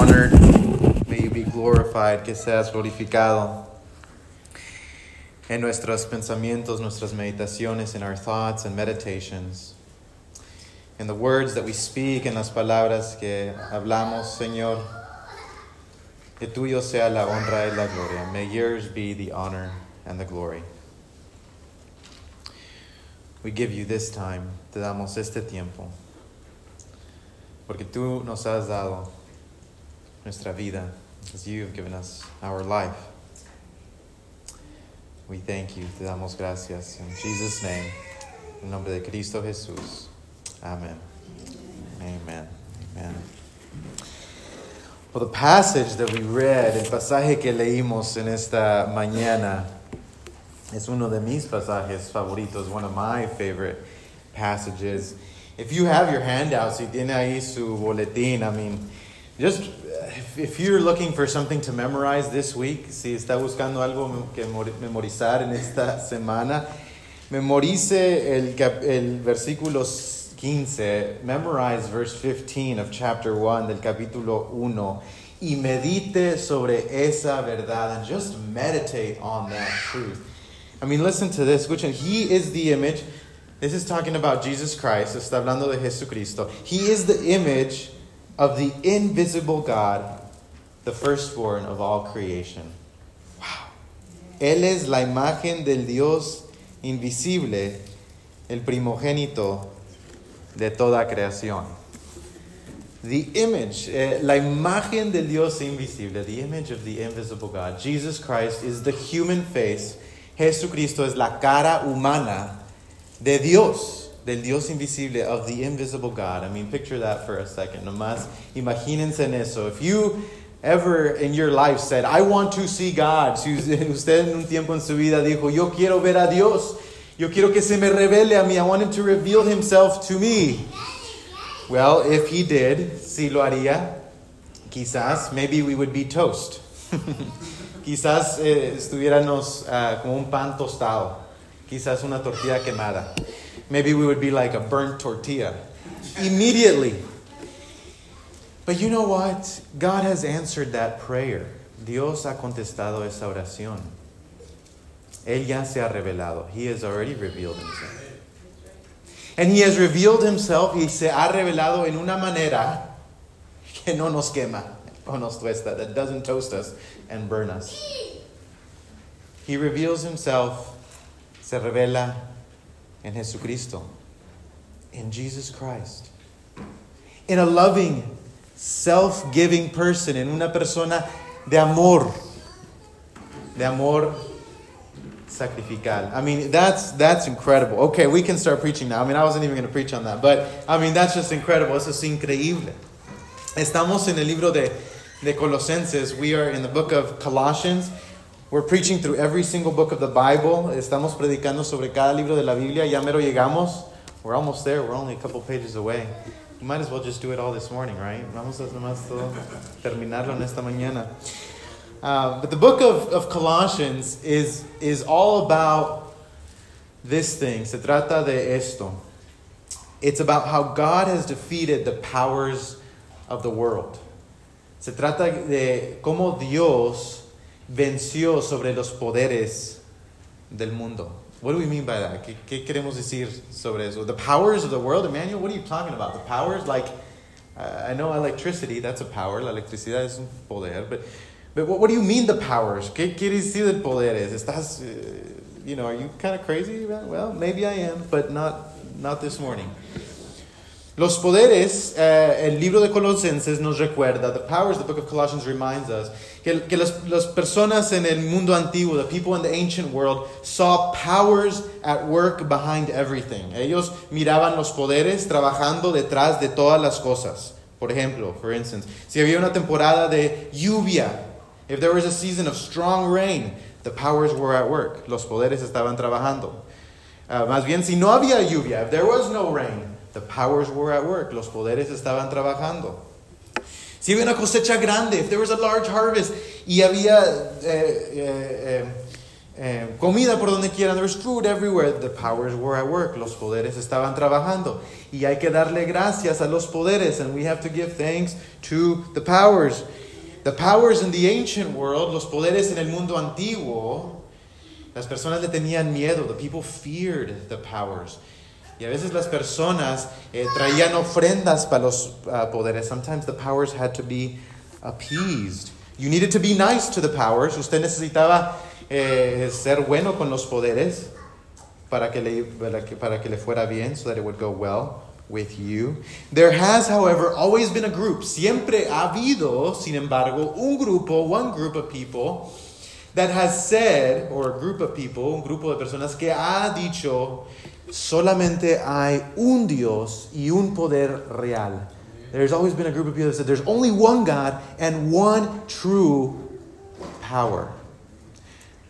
honored. May you be glorified. Que seas glorificado en nuestros pensamientos, nuestras meditaciones, in our thoughts and meditations. In the words that we speak, en las palabras que hablamos, Señor. Que tuyo sea la honra y la gloria. May yours be the honor and the glory. We give you this time. Te damos este tiempo. Porque tú nos has dado nuestra vida as you have given us our life. We thank you. Te damos gracias. In Jesus' name. En nombre de Cristo Jesús. Amen. Amen. Amen. Well, the passage that we read, el pasaje que leímos en esta mañana, es uno de mis pasajes favoritos, one of my favorite passages. If you have your handouts, si tiene ahí su boletín, I mean, just if, if you're looking for something to memorize this week, si está buscando algo que memorizar en esta semana, memorice el, el versículo 15, memorize verse 15 of chapter 1 del capítulo 1 y medite sobre esa verdad and just meditate on that truth. I mean, listen to this. Escuchen, He is the image. This is talking about Jesus Christ. Está hablando de Jesucristo. He is the image of the invisible God, the firstborn of all creation. Wow. Él es la imagen del Dios invisible, el primogénito de toda creación. The image, eh, la imagen del Dios invisible, the image of the invisible God. Jesus Christ is the human face Jesucristo es la cara humana de Dios, del Dios invisible, of the invisible God. I mean, picture that for a second. Nomás imagínense en eso. If you ever in your life said, I want to see God, si usted en un tiempo en su vida dijo, yo quiero ver a Dios, yo quiero que se me revele a mí, I want him to reveal himself to me. Well, if he did, si lo haría, quizás, maybe we would be toast. Quizás eh, estuviéramos uh, como un pan tostado. Quizás una tortilla quemada. Maybe we would be like a burnt tortilla. Immediately. But you know what? God has answered that prayer. Dios ha contestado esa oración. Él ya se ha revelado. He has already revealed himself. And he has revealed himself y se ha revelado en una manera que no nos quema o nos tuesta, that doesn't toast us and burn us. He reveals himself, se revela en Jesucristo, in Jesus Christ, in a loving, self giving person, en una persona de amor, de amor sacrificial. I mean, that's, that's incredible. Okay, we can start preaching now. I mean, I wasn't even going to preach on that, but I mean, that's just incredible. Eso es increíble. Estamos en el libro de de Colosenses. We are in the book of Colossians. We're preaching through every single book of the Bible. Estamos predicando sobre cada libro de la Biblia. Ya mero llegamos. We're almost there. We're only a couple pages away. We might as well just do it all this morning, right? Vamos a nomás todo terminarlo en esta mañana. Uh, but the book of, of Colossians is, is all about this thing. Se trata de esto. It's about how God has defeated the powers of the world. Se trata de cómo Dios venció sobre los poderes del mundo. What do we mean by that? ¿Qué, qué queremos decir sobre eso? The powers of the world, Emmanuel, what are you talking about? The powers, like, uh, I know electricity, that's a power. La electricidad es un poder. But, but what, what do you mean the powers? ¿Qué quiere decir el poderes? ¿Estás, uh, you know, are you kind of crazy? Well, maybe I am, but not, not this morning. Los poderes, eh, el libro de Colosenses nos recuerda, the powers, the book of Colossians reminds us, que, que las, personas en el mundo antiguo, the people in the ancient world, saw powers at work behind everything. Ellos miraban los poderes trabajando detrás de todas las cosas. Por ejemplo, for instance, si había una temporada de lluvia, if there was a season of strong rain, the powers were at work. Los poderes estaban trabajando. Uh, más bien, si no había lluvia, if there was no rain, The powers were at work. Los poderes estaban trabajando. Si había una cosecha grande, if there was a large harvest, y había eh, eh, eh, comida por donde quieran. There was food everywhere. The powers were at work. Los poderes estaban trabajando. Y hay que darle gracias a los poderes. And we have to give thanks to the powers. The powers in the ancient world, los poderes en el mundo antiguo, las personas le tenían miedo. The people feared the powers. Y a veces las personas eh, traían ofrendas para los uh, poderes. Sometimes the powers had to be appeased. You needed to be nice to the powers. Usted necesitaba eh, ser bueno con los poderes para que, le, para, que, para que le fuera bien, so that it would go well with you. There has, however, always been a group. Siempre ha habido, sin embargo, un grupo, one group of people that has said, or a group of people, un grupo de personas que ha dicho, solamente hay un Dios y un poder real. There's always been a group of people that said there's only one God and one true power.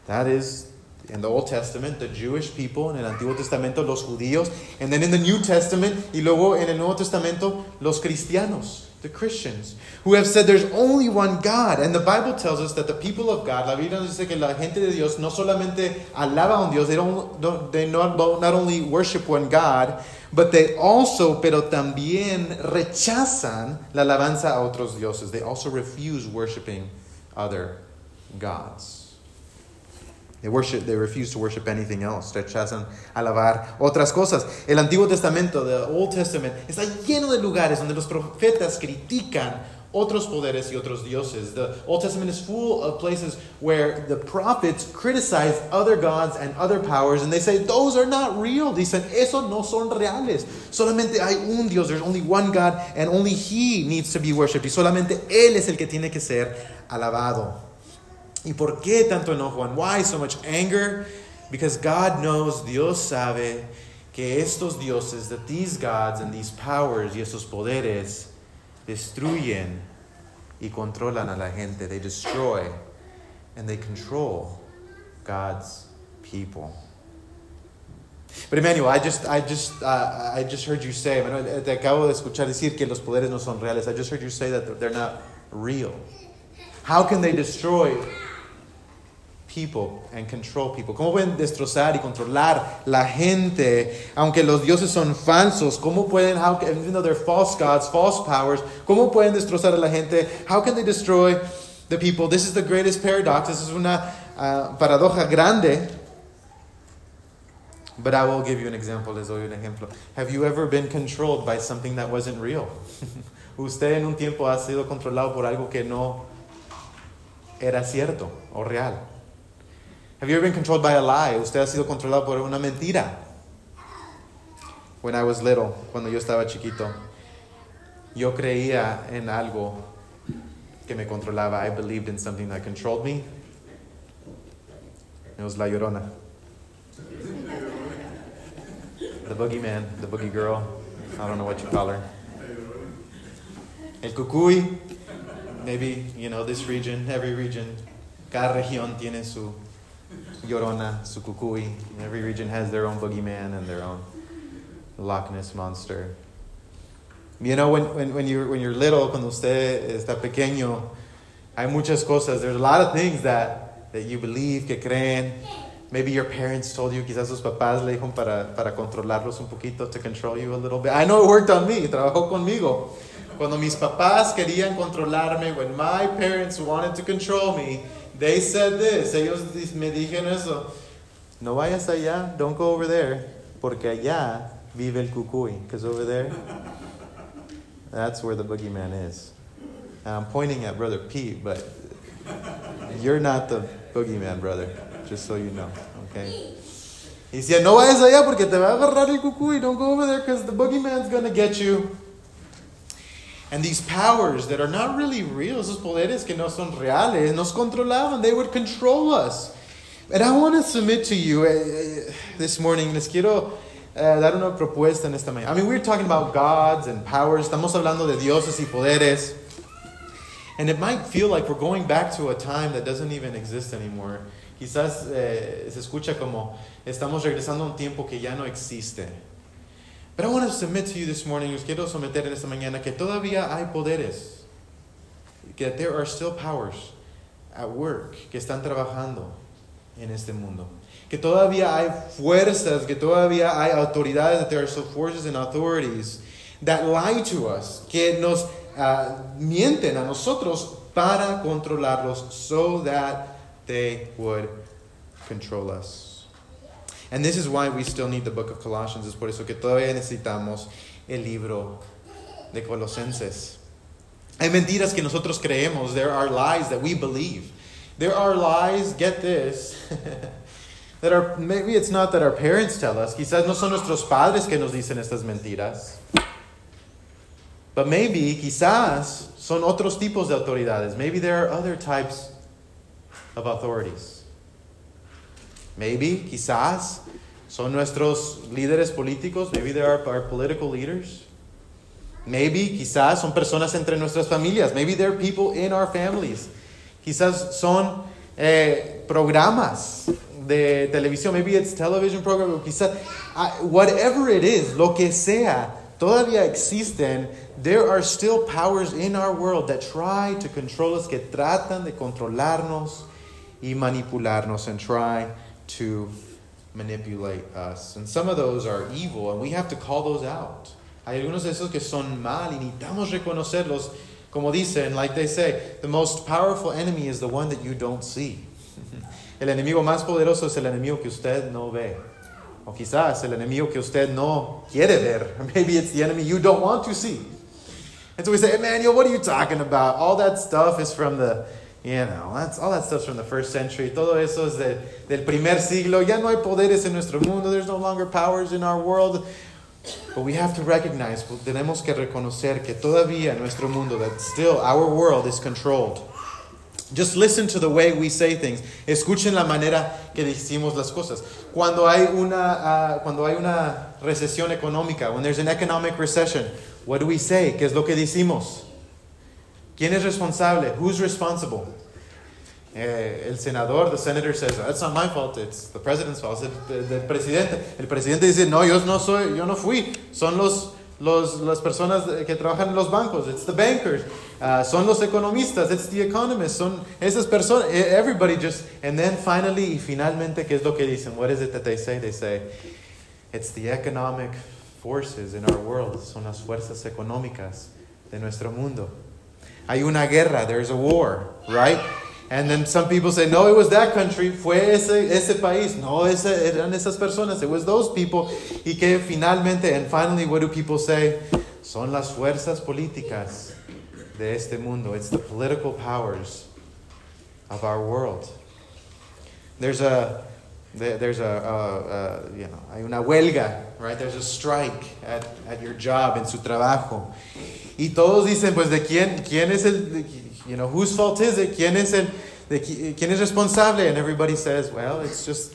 That is in the Old Testament, the Jewish people, en el Antiguo Testamento, los judíos, and then in the New Testament, y luego en el Nuevo Testamento, los cristianos, the Christians, who have said there's only one God. And the Bible tells us that the people of God, la Biblia dice que la gente de Dios no solamente alaba a Dios, they, don't, they not, not only worship one God, but they also, pero también rechazan la alabanza a otros dioses. They also refuse worshiping other gods. They, worship, they refuse to worship anything else. Rechazan alabar otras cosas. El Antiguo Testamento, the Old Testament, está lleno de lugares donde los profetas critican otros poderes y otros dioses. The Old Testament is full of places where the prophets criticize other gods and other powers and they say, those are not real. Dicen, eso no son reales. Solamente hay un Dios. There's only one God and only He needs to be worshipped. Y solamente Él es el que tiene que ser alabado. ¿Y por qué tanto enojo? And why so much anger? Because God knows, Dios sabe que estos dioses, that these gods and these powers y estos poderes destruyen y controlan a la gente. They destroy and they control God's people. But Emmanuel, I just, I just, uh, I just heard you say, te acabo de escuchar decir que los poderes no son reales. I just heard you say that they're not real. How can they destroy people and control people. ¿Cómo pueden destrozar y controlar la gente aunque los dioses son falsos? ¿Cómo pueden, how, even though they're false gods, false powers, cómo pueden destrozar a la gente? How can they destroy the people? This is the greatest paradox. This is una uh, paradoja grande. But I will give you an example. Les doy un ejemplo. Have you ever been controlled by something that wasn't real? Usted en un tiempo ha sido controlado por algo que no era cierto o real. Have you ever been controlled by a lie? Usted ha sido controlado por una mentira. When I was little, cuando yo estaba chiquito, yo creía en algo que me controlaba. I believed in something that controlled me. It was La Llorona. The boogeyman, the boogie girl. I don't know what you call her. El cucuy. Maybe, you know, this region, every region. Cada región tiene su Llorona, su cucuy. Every region has their own boogeyman and their own Loch Ness monster. You know, when, when, when, you're, when you're little, cuando usted está pequeño, hay muchas cosas. There's a lot of things that, that you believe, que creen. Maybe your parents told you, quizás sus papás le dijeron para, para controlarlos un poquito, to control you a little bit. I know it worked on me, trabajó conmigo. Cuando mis papás querían controlarme, when my parents wanted to control me, they said this. Ellos me dijeron eso. No vayas allá. Don't go over there. Porque allá vive el cucuy. Because over there, that's where the boogeyman is. And I'm pointing at Brother Pete, but you're not the boogeyman, brother. Just so you know. Okay? He said, no vayas allá porque te va a agarrar el cucuy. Don't go over there because the boogeyman's going to get you. And these powers that are not really real, esos poderes que no son reales, nos controlaban. They would control us. And I want to submit to you uh, this morning, les quiero uh, dar una propuesta en esta mañana. I mean, we're talking about gods and powers. Estamos hablando de dioses y poderes. And it might feel like we're going back to a time that doesn't even exist anymore. Quizás eh, se escucha como estamos regresando a un tiempo que ya no existe. But I want to submit to you this morning, os quiero someter en esta mañana, que todavía hay poderes, que there are still powers at work, que están trabajando en este mundo. Que todavía hay fuerzas, que todavía hay autoridades, that there are still forces and authorities that lie to us, que nos uh, mienten a nosotros para controlarlos so that they would control us. And this is why we still need the book of Colossians. Es por eso que todavía necesitamos el libro de Colosenses. Hay mentiras que nosotros creemos. There are lies that we believe. There are lies, get this, that are, maybe it's not that our parents tell us. Quizás no son nuestros padres que nos dicen estas mentiras. But maybe, quizás, son otros tipos de autoridades. Maybe there are other types of authorities. Maybe, quizás, son nuestros líderes políticos. Maybe there are our political leaders. Maybe, quizás, son personas entre nuestras familias. Maybe there are people in our families. Quizás son eh, programas de televisión. Maybe it's television program. Quizás, uh, whatever it is, lo que sea, todavía existen. There are still powers in our world that try to control us, que tratan de controlarnos y manipularnos and try to manipulate us. And some of those are evil, and we have to call those out. Hay algunos de esos que son mal y necesitamos reconocerlos. Como dicen, like they say, the most powerful enemy is the one that you don't see. el enemigo más poderoso es el enemigo que usted no ve. O quizás el enemigo que usted no quiere ver. Maybe it's the enemy you don't want to see. And so we say, Emmanuel, what are you talking about? All that stuff is from the, you know, that's, all that stuff's from the first century. Todo eso es de, del primer siglo. Ya no hay poderes en nuestro mundo. There's no longer powers in our world. But we have to recognize, tenemos que reconocer que todavía nuestro mundo, that still our world is controlled. Just listen to the way we say things. Escuchen la manera que decimos las cosas. Cuando hay una, uh, cuando hay una recesión económica, when there's an economic recession, what do we say? ¿Qué es lo que decimos? ¿Quién es responsable? Who's responsible? Eh, el senador, the senator says, that's not my fault, it's the president's fault, it's el, el, presidente. El presidente dice, no, yo no soy, yo no fui, son los, los, las personas que trabajan en los bancos, it's the bankers, uh, son los economistas, it's the economists, son esas personas, everybody just, and then finally, y finalmente, ¿qué es lo que dicen? What is it that they say? They say, it's the economic forces in our world, son las fuerzas económicas de nuestro mundo. Hay una guerra, there's a war, right? And then some people say, no, it was that country, fue ese, ese país, no, ese, eran esas personas, it was those people. Y que finalmente, and finally, what do people say? Son las fuerzas políticas de este mundo. It's the political powers of our world. There's a, there's a, a, a, you know, hay una huelga, right? There's a strike at, at your job, en su trabajo. Y todos dicen, pues, ¿de quién, quién es el, you know, whose fault is it? ¿Quién es el, de, quién es responsable? And everybody says, well, it's just,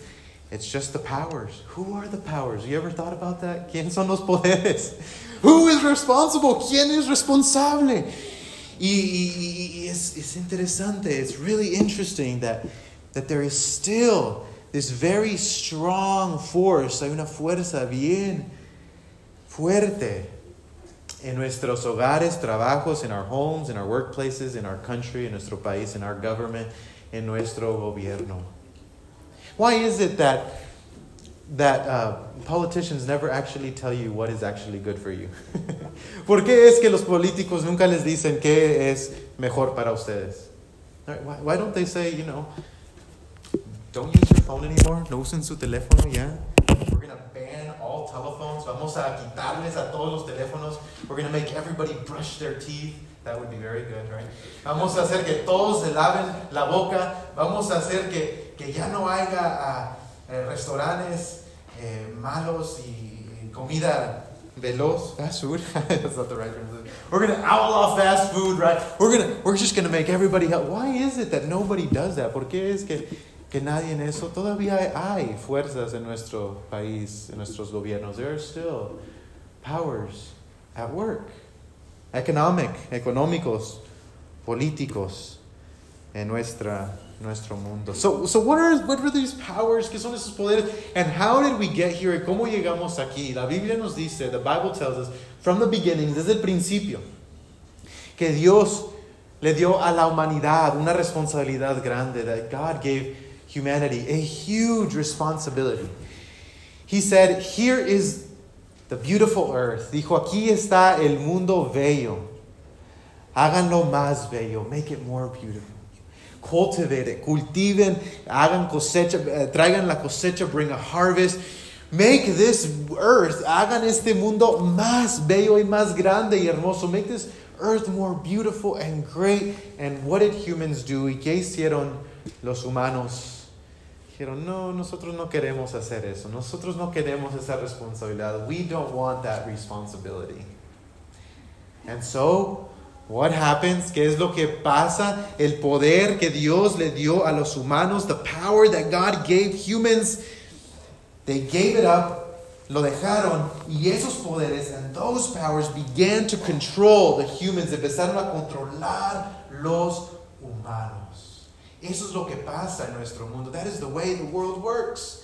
it's just the powers. Who are the powers? You ever thought about that? ¿Quién son los poderes? Who is responsible? ¿Quién es responsable? Y, y, y es, es interesante. It's really interesting that, that there is still this very strong force. Hay una fuerza bien fuerte en nuestros hogares, trabajos, in our homes, in our workplaces, in our country, in nuestro país, in our government, en nuestro gobierno. Why is it that that uh, politicians never actually tell you what is actually good for you? ¿Por qué es que los políticos nunca les dicen qué es mejor para ustedes? Why, why don't they say, you know, don't use your phone anymore, no usen su teléfono ya? We're going to ban all telephones. Vamos a quitarles a todos los teléfonos. We're going to make everybody brush their teeth. That would be very good, right? Vamos a hacer que todos se laven la boca. Vamos a hacer que, que ya no haya uh, restaurantes eh, malos y comida veloz. Fast food. That's not the right term. We're going to outlaw fast food, right? We're gonna, we're just going to make everybody help. Why is it that nobody does that? ¿Por qué es que que nadie en eso. Todavía hay fuerzas en nuestro país, en nuestros gobiernos. There are still powers at work. Economic, económicos, políticos en nuestra, nuestro mundo. So, so what, are, what are these powers? ¿Qué son esos poderes? And how did we get here? ¿Cómo llegamos aquí? La Biblia nos dice, the Bible tells us, from the beginning, desde el principio, que Dios le dio a la humanidad una responsabilidad grande, that God gave humanity a huge responsibility. He said, Here is the beautiful earth. Dijo, aquí está el mundo bello. Háganlo más bello. Make it more beautiful. Cultivate it. Cultiven, hagan cosecha, eh, traigan la cosecha, bring a harvest. Make this earth, hagan este mundo más bello y más grande y hermoso. Make this earth more beautiful and great. And what did humans do? ¿Y qué hicieron los humanos? Dijeron, no, nosotros no queremos hacer eso. Nosotros no queremos esa responsabilidad. We don't want that responsibility. And so, what happens? ¿Qué es lo que pasa? El poder que Dios le dio a los humanos, the power that God gave humans, they gave it up, lo dejaron, y esos poderes and those powers began to control the humans, empezaron a controlar los humanos. Eso es lo que pasa en nuestro mundo. That is the way the world works.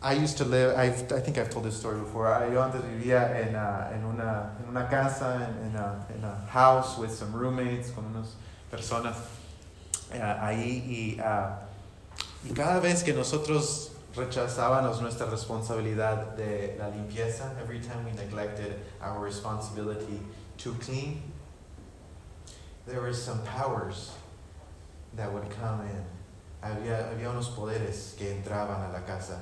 I used to live, I've, I think I've told this story before. Yo antes vivía en, uh, en, una, en una casa, en, in, a, in a house with some roommates, con unas personas uh, ahí. Y, uh, y cada vez que nosotros rechazábamos nuestra responsabilidad de la limpieza, every time we neglected our responsibility to clean, there were some powers that would come in. Había, había unos poderes que entraban a la casa.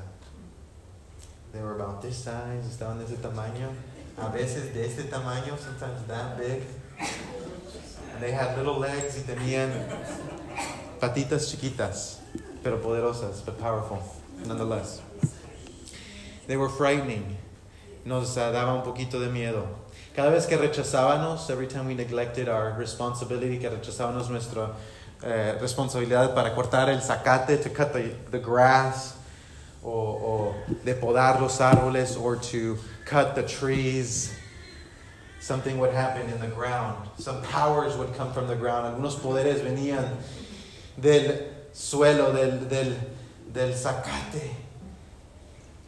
They were about this size, estaban de ese tamaño. A veces de este tamaño, sometimes that big. And they had little legs y tenían patitas chiquitas, pero poderosas, but powerful, nonetheless. They were frightening. Nos uh, daba un poquito de miedo. Cada vez que rechazábamos, every time we neglected our responsibility, que rechazábamos nuestra eh, responsabilidad para cortar el zacate, to cut the, the grass, o, o de podar los árboles, or to cut the trees, something would happen in the ground. Some powers would come from the ground. Algunos poderes venían del suelo, del, del, del zacate.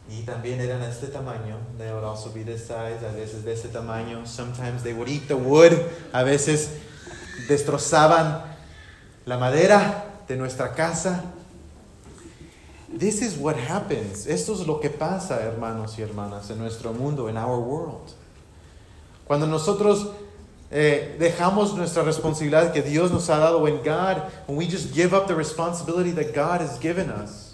Y también eran este tamaño. They would also be this size, a veces de este tamaño. Sometimes they would eat the wood. A veces destrozaban la madera de nuestra casa. This is what happens. Esto es lo que pasa, hermanos y hermanas, en nuestro mundo, in our world. Cuando nosotros eh, dejamos nuestra responsabilidad que Dios nos ha dado, when God, when we just give up the responsibility that God has given us,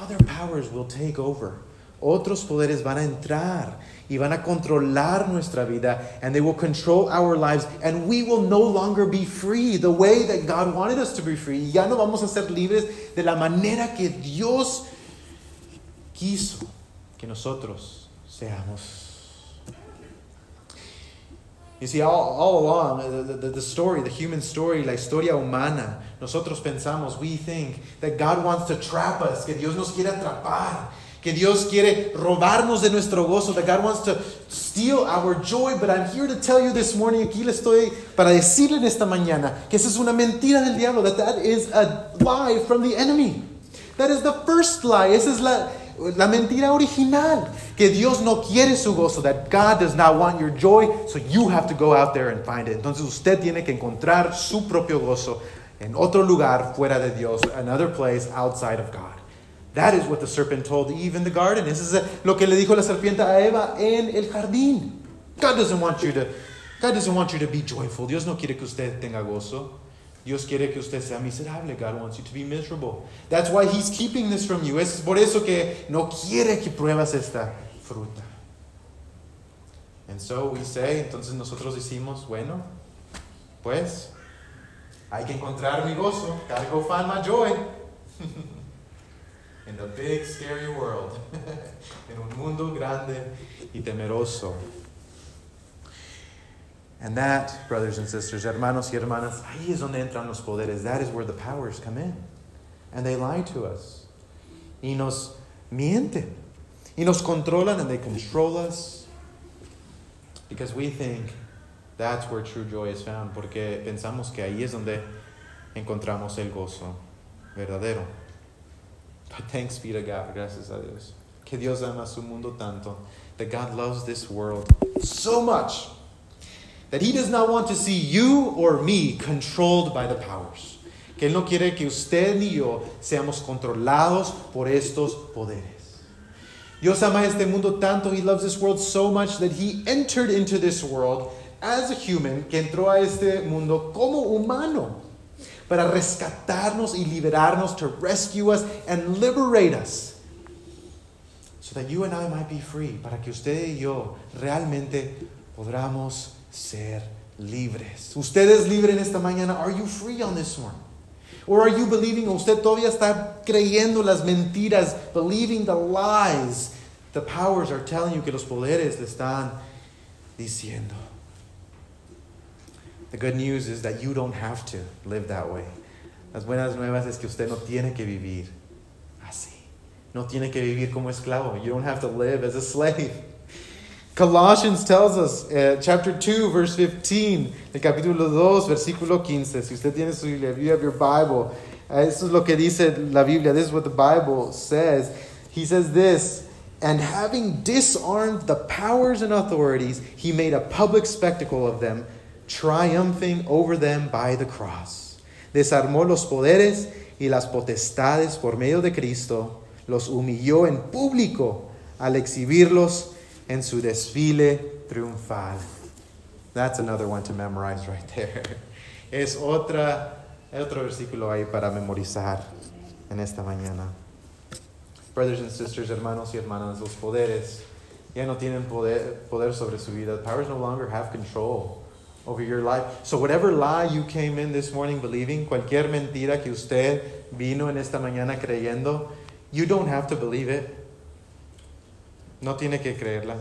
other powers will take over. Otros poderes van a entrar y van a controlar nuestra vida and they will control our lives and we will no longer be free the way that God wanted us to be free. Ya no vamos a ser libres de la manera que Dios quiso que nosotros seamos. You see, all, all along, the, the, the, story, the human story, la historia humana, nosotros pensamos, we think that God wants to trap us, que Dios nos quiere atrapar, que Dios quiere robarnos de nuestro gozo, that God wants to steal our joy. But I'm here to tell you this morning, aquí le estoy para decirle en esta mañana, que esa es una mentira del diablo, that that is a lie from the enemy. That is the first lie. Esa es la, la mentira original, que Dios no quiere su gozo, that God does not want your joy, so you have to go out there and find it. Entonces usted tiene que encontrar su propio gozo en otro lugar fuera de Dios, another place outside of God. That is what the serpent told Eve in the garden. Eso es lo que le dijo la serpiente a Eva en el jardín. God doesn't want you to God doesn't want you to be joyful. Dios no quiere que usted tenga gozo. Dios quiere que usted sea miserable. God wants you to be miserable. That's why He's keeping this from you. Es por eso que no quiere que pruebas esta fruta. And so we say, entonces nosotros decimos, bueno, pues hay que encontrar mi gozo. Gotta go find my joy. In the big scary world. en un mundo grande y temeroso. And that, brothers and sisters, hermanos y hermanas, ahí es donde entran los poderes. That is where the powers come in. And they lie to us. Y nos mienten. Y nos controlan and they control us. Because we think that's where true joy is found. Porque pensamos que ahí es donde encontramos el gozo verdadero. But thanks be to God, gracias a Dios. Que Dios ama su mundo tanto. That God loves this world so much that he does not want to see you or me controlled by the powers. que Él no quiere que usted ni yo seamos controlados por estos poderes. Dios ama este mundo tanto, He loves this world so much that He entered into this world as a human, que entró a este mundo como humano, para rescatarnos y liberarnos, to rescue us and liberate us, so that you and I might be free, para que usted y yo realmente podamos ser libres. Usted es libre en esta mañana. Are you free on this one? Or are you believing, usted todavía está creyendo las mentiras, believing the lies the powers are telling you que los poderes le están diciendo. The good news is that you don't have to live that way. Las buenas nuevas es que usted no tiene que vivir así. No tiene que vivir como esclavo. You don't have to live as a slave. Colossians tells us, uh, chapter 2, verse 15, el capítulo 2, versículo 15. Si usted tiene su Biblia, if you have your Bible, uh, eso es lo que dice la Biblia. This is what the Bible says. He says this, and having disarmed the powers and authorities, he made a public spectacle of them, triumphing over them by the cross. Desarmó los poderes y las potestades por medio de Cristo, los humilló en público al exhibirlos en su desfile triunfal. That's another one to memorize right there. Es otra, otro versículo ahí para memorizar en esta mañana. Brothers and sisters, hermanos y hermanas, los poderes ya no tienen poder, poder sobre su vida. Powers no longer have control over your life. So whatever lie you came in this morning believing, cualquier mentira que usted vino en esta mañana creyendo, you don't have to believe it. No tiene que creerla.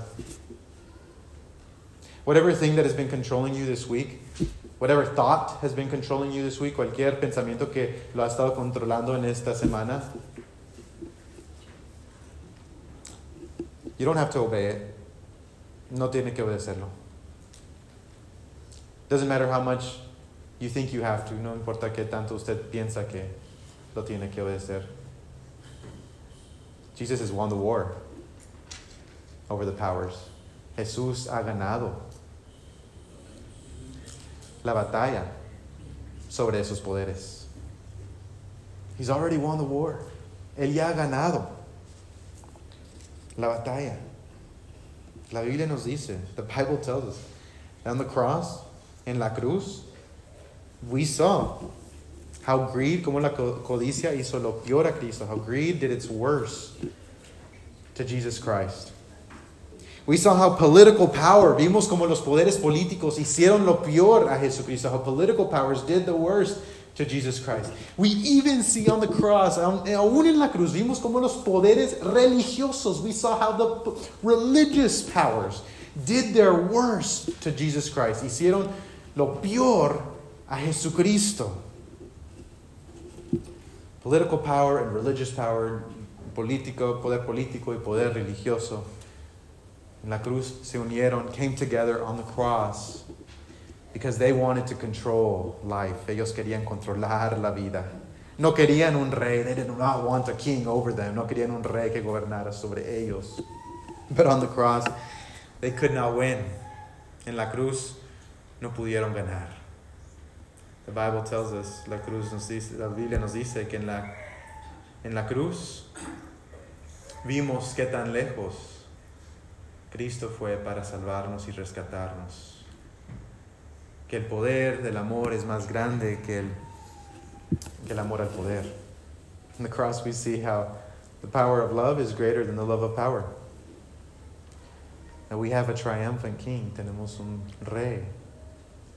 Whatever thing that has been controlling you this week, whatever thought has been controlling you this week, cualquier pensamiento que lo ha estado controlando en esta semana, you don't have to obey it. No tiene que obedecerlo. Doesn't matter how much you think you have to, no importa qué tanto usted piensa que lo tiene que obedecer. Jesus has won the war over the powers. Jesús ha ganado la batalla sobre esos poderes. He's already won the war. Él ya ha ganado la batalla. La Biblia nos dice, the Bible tells us, on the cross, en la cruz, we saw how greed, como la codicia hizo lo peor a Cristo, how greed did its worst to Jesus Christ. We saw how political power, vimos como los poderes políticos hicieron lo peor a Jesucristo, how political powers did the worst to Jesus Christ. We even see on the cross, aún en la cruz, vimos como los poderes religiosos, we saw how the religious powers did their worst to Jesus Christ. Hicieron lo peor a Jesucristo. Political power and religious power, político, poder político y poder religioso en la cruz se unieron, came together on the cross because they wanted to control life. Ellos querían controlar la vida. No querían un rey. They did not want a king over them. No querían un rey que gobernara sobre ellos. But on the cross, they could not win. En la cruz no pudieron ganar. The Bible tells us, la cruz nos dice, la Biblia nos dice que en la, en la cruz vimos qué tan lejos Cristo fue para salvarnos y rescatarnos. Que el poder del amor es más grande que el, que el amor al poder. In the cross, we see how the power of love is greater than the love of power. And we have a triumphant king. Tenemos un rey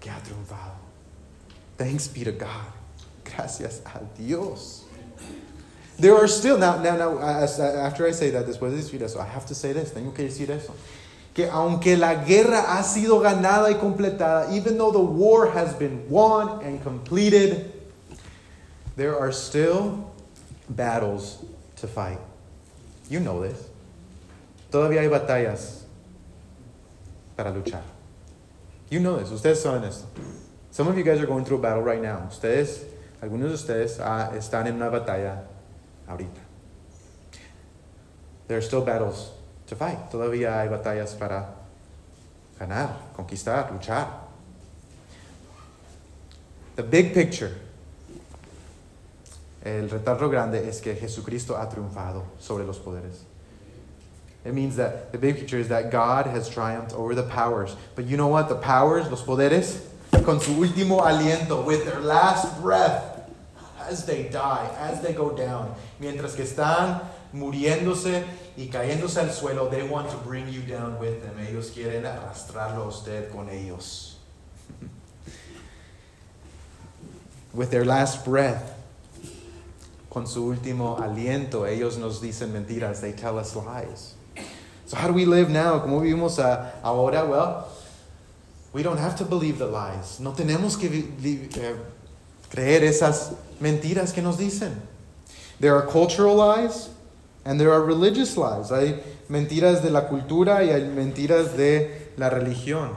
que ha triunfado. Thanks be to God. Gracias a Dios. There are still, now, now, now, after I say that, después de decir eso, I have to say this, tengo que decir eso. Que aunque la guerra ha sido ganada y completada, even though the war has been won and completed, there are still battles to fight. You know this. Todavía hay batallas para luchar. You know this. Ustedes saben esto. Some of you guys are going through a battle right now. Ustedes, algunos de ustedes ah, están en una batalla ahorita. There are still battles to fight. Todavía hay batallas para ganar, conquistar, luchar. The big picture el retardo grande es que Jesucristo ha triunfado sobre los poderes. It means that the big picture is that God has triumphed over the powers. But you know what? The powers, los poderes, con su último aliento, with their last breath, as they die, as they go down, mientras que están muriéndose y cayéndose al suelo, they want to bring you down with them. Ellos quieren arrastrarlo a usted con ellos. with their last breath, con su último aliento, ellos nos dicen mentiras. They tell us lies. So, how do we live now? ¿Cómo vivimos ahora? Well, we don't have to believe the lies. No tenemos que uh, creer esas mentiras que nos dicen. There are cultural lies and there are religious lies. Hay mentiras de la cultura y hay mentiras de la religión.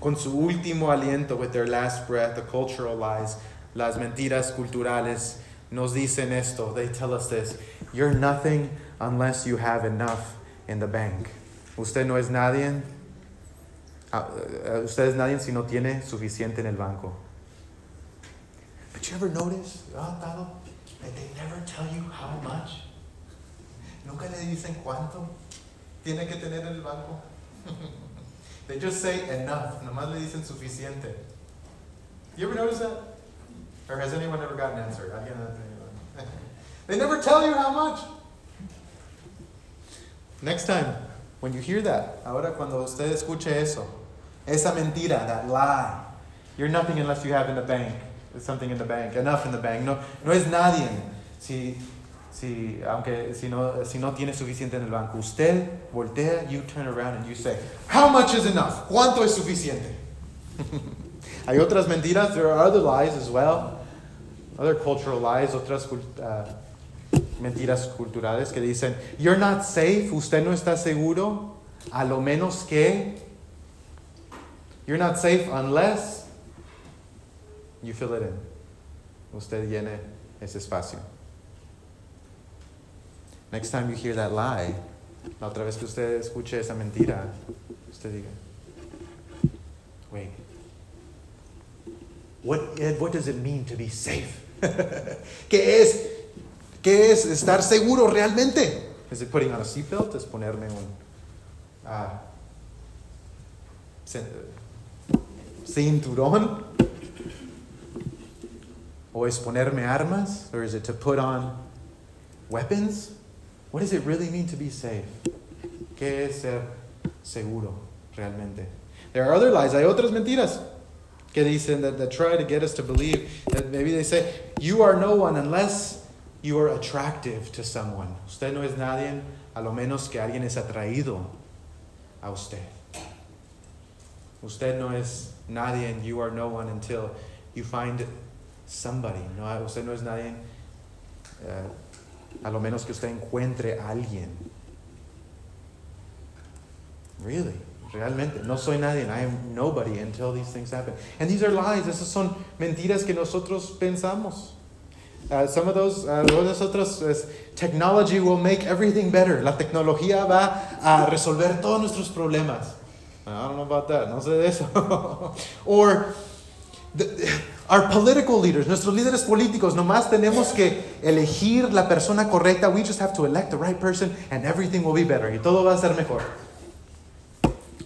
Con su último aliento, with their last breath, the cultural lies, las mentiras culturales nos dicen esto. They tell us this. You're nothing unless you have enough in the bank. Usted no es nadie. Uh, usted es nadie si no tiene suficiente en el banco. But you ever notice, oh, that they never tell you how much? Nunca le dicen cuánto tiene que tener en el banco. they just say enough. Nomás le dicen suficiente. You ever notice that? Or has anyone ever gotten answered? they never tell you how much. Next time, when you hear that, ahora cuando usted escuche eso, esa mentira, that lie, you're nothing unless you have in the bank, something in the bank, enough in the bank. No, no es nadie si, si, aunque, si, no, si no tiene suficiente en el banco. Usted voltea, you turn around and you say, How much is enough? ¿Cuánto es suficiente? Hay otras mentiras, there are other lies as well. Other cultural lies, otras uh, mentiras culturales que dicen, you're not safe, usted no está seguro, a lo menos que, you're not safe unless you fill it in. Usted llene ese espacio. Next time you hear that lie, la otra vez que usted escuche esa mentira, usted diga, wait, what, what does it mean to be safe? ¿Qué es ¿Qué es estar seguro realmente? ¿Es it putting on a seatbelt? ¿Es ponerme un uh, cinturón? ¿O es ponerme armas? Or is it to put on weapons? What does it really mean to be safe? ¿Qué es ser seguro realmente? There are other lies. Hay otras mentiras que dicen that, that try to get us to believe that maybe they say, you are no one unless you are attractive to someone. Usted no es nadie a lo menos que alguien es atraído a usted. Usted no es nadie and you are no one until you find somebody. No, usted no es nadie uh, a lo menos que usted encuentre a alguien. Really? Realmente, no soy nadie. I am nobody until these things happen. And these are lies. Esas son mentiras que nosotros pensamos. Uh, some of those, uh, otros es, technology will make everything better. La tecnología va a resolver todos nuestros problemas. I don't know about that, no sé de eso. or the, our political leaders, nuestros líderes políticos, nomás tenemos que elegir la persona correcta. We just have to elect the right person and everything will be better. Y todo va a ser mejor.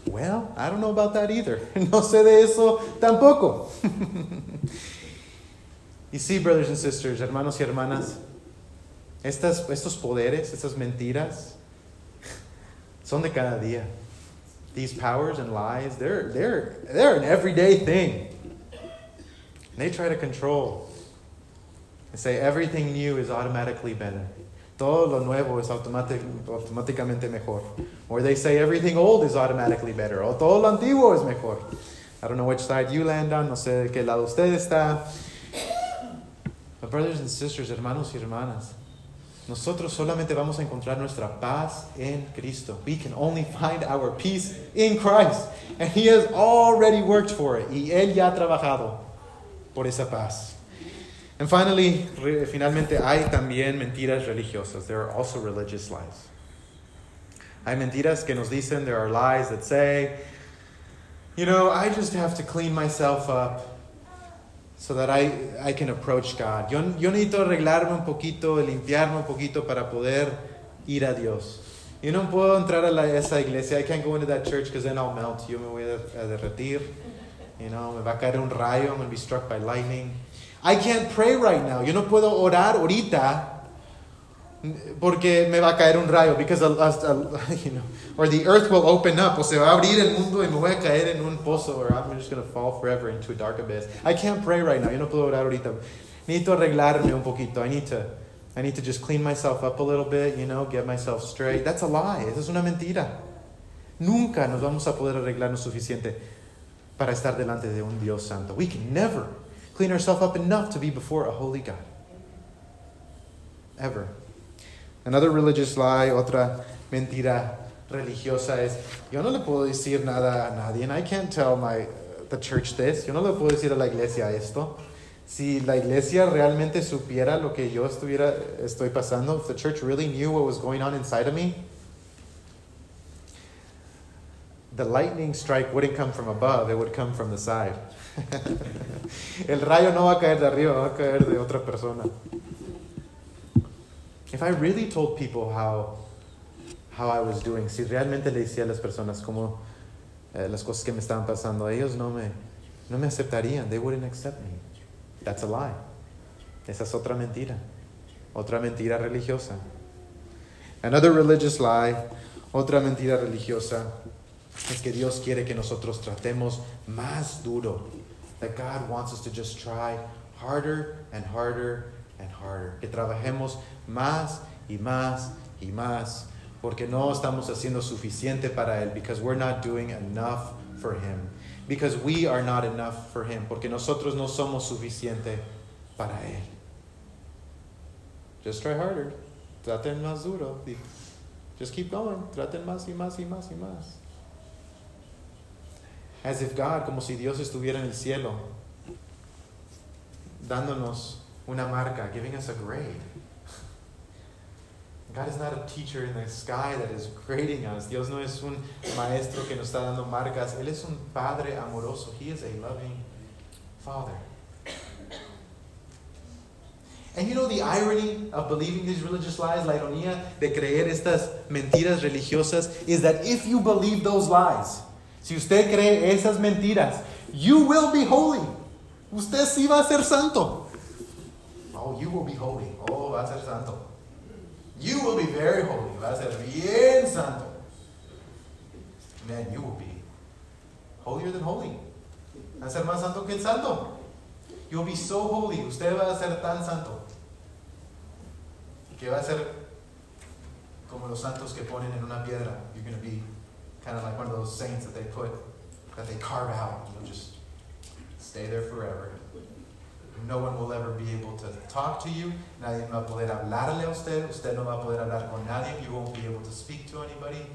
Well, I don't know about that either. No sé de eso tampoco. Y sí, brothers and sisters, hermanos y hermanas, estas, estos poderes, estas mentiras, son de cada día. These powers and lies, they're, they're, they're an everyday thing. They try to control and say everything new is automatically better. Todo lo nuevo es automáticamente mejor. Or they say everything old is automatically better. O todo lo antiguo es mejor. I don't know which side you land on, no sé de qué lado usted está. But brothers and sisters, hermanos y hermanas, nosotros solamente vamos a encontrar nuestra paz en Cristo. We can only find our peace in Christ. And He has already worked for it. Y Él ya ha trabajado por esa paz. And finally, finalmente, hay también mentiras religiosas. There are also religious lies. Hay mentiras que nos dicen, there are lies that say, you know, I just have to clean myself up. so that I, I can approach God. Yo, yo necesito arreglarme un poquito, limpiarme un poquito para poder ir a Dios. Yo no puedo entrar a la, esa iglesia. I can't go into that church because then I'll melt. Yo me voy a derretir. You know, me va a caer un rayo. I'm going to be struck by lightning. I can't pray right now. Yo no puedo orar ahorita porque me va a caer un rayo. Because, a, a, you know, or the earth will open up. O se va a abrir el mundo y me voy a caer en un pozo. Or I'm just going to fall forever into a dark abyss. I can't pray right now. Yo no puedo orar ahorita. Necesito arreglarme un poquito. I need to I need to just clean myself up a little bit, you know, get myself straight. That's a lie. Esa es una mentira. Nunca nos vamos a poder arreglarnos suficiente para estar delante de un Dios santo. We can never clean ourselves up enough to be before a holy God. Ever. Another religious lie, otra mentira religiosa es, yo no le puedo decir nada a nadie, and I can't tell my, the church this, yo no le puedo decir a la iglesia esto. si la iglesia realmente supiera lo que yo estuviera, estoy pasando, if the church really knew what was going on inside of me, the lightning strike wouldn't come from above, it would come from the side. El rayo no va a caer de arriba, va a caer de otra persona. If I really told people how, how I was doing, si realmente le decía a las personas como eh, las cosas que me estaban pasando, ellos no me, no me aceptarían, they wouldn't accept me. That's a lie. Esa es otra mentira. Otra mentira religiosa. Another religious lie, otra mentira religiosa, es que Dios quiere que nosotros tratemos más duro. That God wants us to just try harder and harder and harder. Que trabajemos más y más y más. Porque no estamos haciendo suficiente para Él. Because we're not doing enough for Him because we are not enough for him, porque nosotros no somos suficiente para él. Just try harder. Traten más duro. Just keep going. Traten más y más y más y más. As if God, como si Dios estuviera en el cielo, dándonos una marca, giving us a grade. God is not a teacher in the sky that is grading us. Dios no es un maestro que nos está dando marcas. Él es un padre amoroso. He is a loving father. And you know the irony of believing these religious lies, la ironía de creer estas mentiras religiosas, is that if you believe those lies, si usted cree esas mentiras, you will be holy. Usted sí va a ser santo. Oh, you will be holy. Oh, va a ser santo. You will be very holy. Va a ser bien santo. Man, you will be holier than holy. Va a ser más santo que el santo. You'll be so holy. Usted va a ser tan santo. Que va a ser como los santos que ponen en una piedra. You're going to be kind of like one of those saints that they put, that they carve out. and You'll just stay there forever. No one will ever be able to talk to you. Nadie va a poder hablarle a usted. Usted no va a poder hablar con nadie. You won't be able to speak to anybody.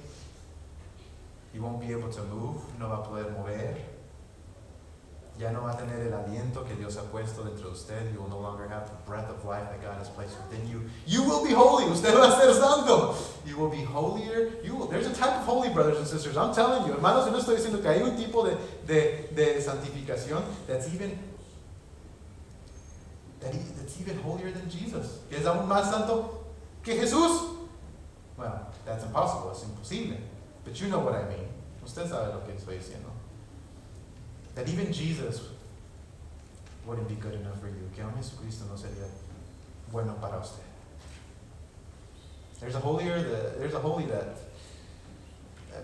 You won't be able to move. No va a poder mover. Ya no va a tener el aliento que Dios ha puesto dentro de usted. You will no longer have the breath of life that God has placed within you. You will be holy. Usted va a ser santo. You will be holier. You will, there's a type of holy, brothers and sisters. I'm telling you, hermanos, yo no estoy diciendo que hay un tipo de, de, de santificación that's even that he, that's even holier than Jesus, que es aún más santo que Jesús. Well, that's impossible, es imposible. But you know what I mean. Usted sabe lo que estoy diciendo. That even Jesus wouldn't be good enough for you. Que aún Jesucristo no sería bueno para usted. There's a holier there's a holy that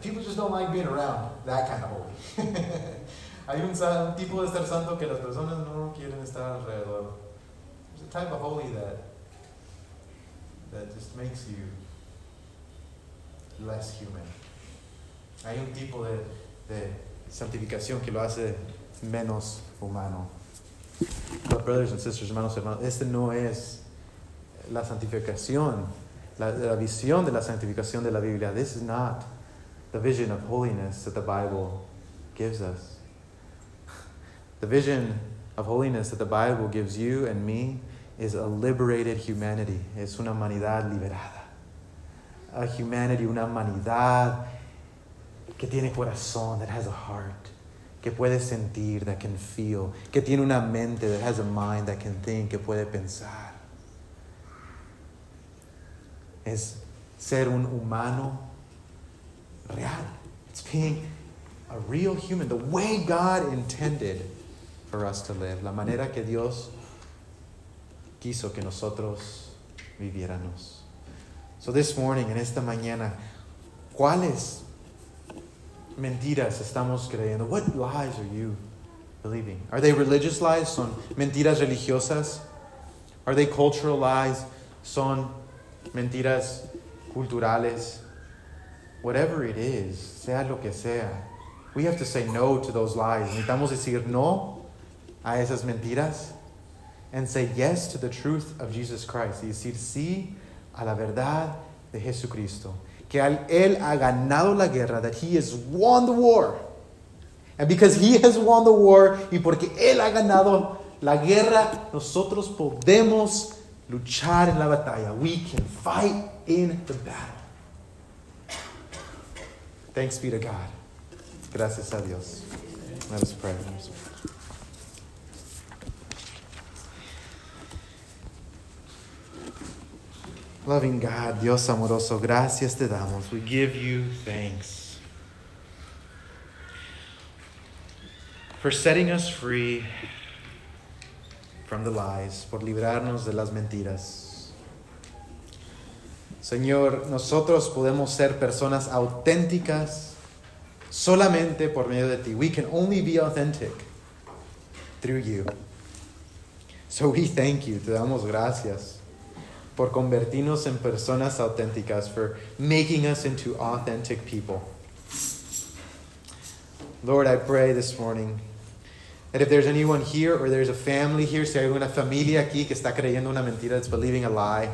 people just don't like being around that kind of holy. Hay un, un tipo de estar santo que las personas no quieren estar alrededor. There's a type of holy that that just makes you less human. Hay un tipo de, de santificación que lo hace menos humano. But brothers and sisters, hermanos, hermanos, este no es la santificación, la, visión de la santificación de la Biblia. This is not the vision of holiness that the Bible gives us. The vision of holiness that the Bible gives you and me is a liberated humanity. Es una humanidad liberada. A humanity, una humanidad que tiene corazón, that has a heart, que puede sentir, that can feel, que tiene una mente, that has a mind that can think, que puede pensar. Es ser un humano real. It's being a real human, the way God intended for us to live, la manera que Dios quiso que nosotros viviéramos. So this morning, en esta mañana, ¿cuáles mentiras estamos creyendo? What lies are you believing? Are they religious lies? Son mentiras religiosas? Are they cultural lies? Son mentiras culturales? Whatever it is, sea lo que sea, we have to say no to those lies. Necesitamos decir no a esas mentiras and say yes to the truth of Jesus Christ. Y decir sí a la verdad de Jesucristo. Que Él ha ganado la guerra, that He has won the war. And because He has won the war y porque Él ha ganado la guerra, nosotros podemos luchar en la batalla. We can fight in the battle. Thanks be to God. Gracias a Dios. Let us pray. Let us pray. Loving God, Dios amoroso, gracias te damos. We give you thanks for setting us free from the lies, por librarnos de las mentiras. Señor, nosotros podemos ser personas auténticas solamente por medio de ti. We can only be authentic through you. So we thank you, te damos gracias por convertirnos en personas auténticas, for making us into authentic people. Lord, I pray this morning that if there's anyone here or there's a family here, si hay una familia aquí que está creyendo una mentira, that's believing a lie,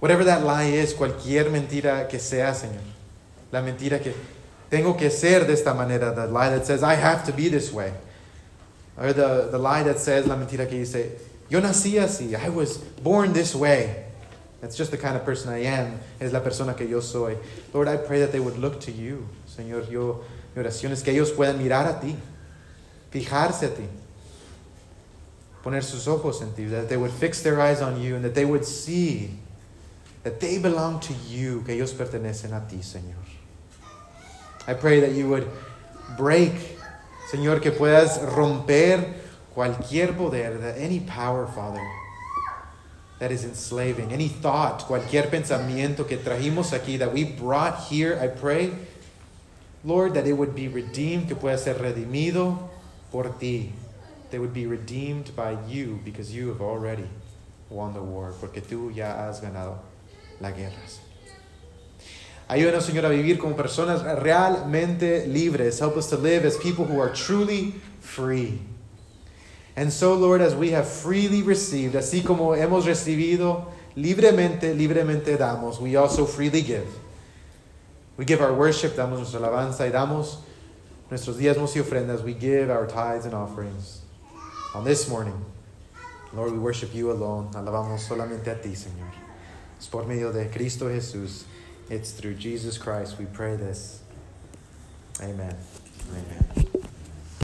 whatever that lie is, cualquier mentira que sea, Señor, la mentira que tengo que ser de esta manera, the lie that says I have to be this way, or the, the lie that says, la mentira que dice, yo nací así, I was born this way. That's just the kind of person I am, es la persona que yo soy. Lord, I pray that they would look to you, Señor, yo, mi oración es que ellos puedan mirar a ti, fijarse a ti, poner sus ojos en ti, that they would fix their eyes on you and that they would see that they belong to you, que ellos pertenecen a ti, Señor. I pray that you would break, Señor, que puedas romper cualquier poder, any power, Father, that is enslaving, any thought, cualquier pensamiento que trajimos aquí, that we brought here, I pray, Lord, that it would be redeemed, que pueda ser redimido por ti. They would be redeemed by you because you have already won the war, porque tú ya has ganado la guerra. Ayúdanos, Señor, a vivir como personas realmente libres. Help us to live as people who are truly free. And so, Lord, as we have freely received, así como hemos recibido libremente, libremente damos, we also freely give. We give our worship, damos nuestra alabanza y damos nuestros diezmos y ofrendas. We give our tithes and offerings. On this morning, Lord, we worship you alone. Alabamos solamente a ti, Señor. Es por medio de Cristo Jesús. It's through Jesus Christ we pray this. Amen. Amen.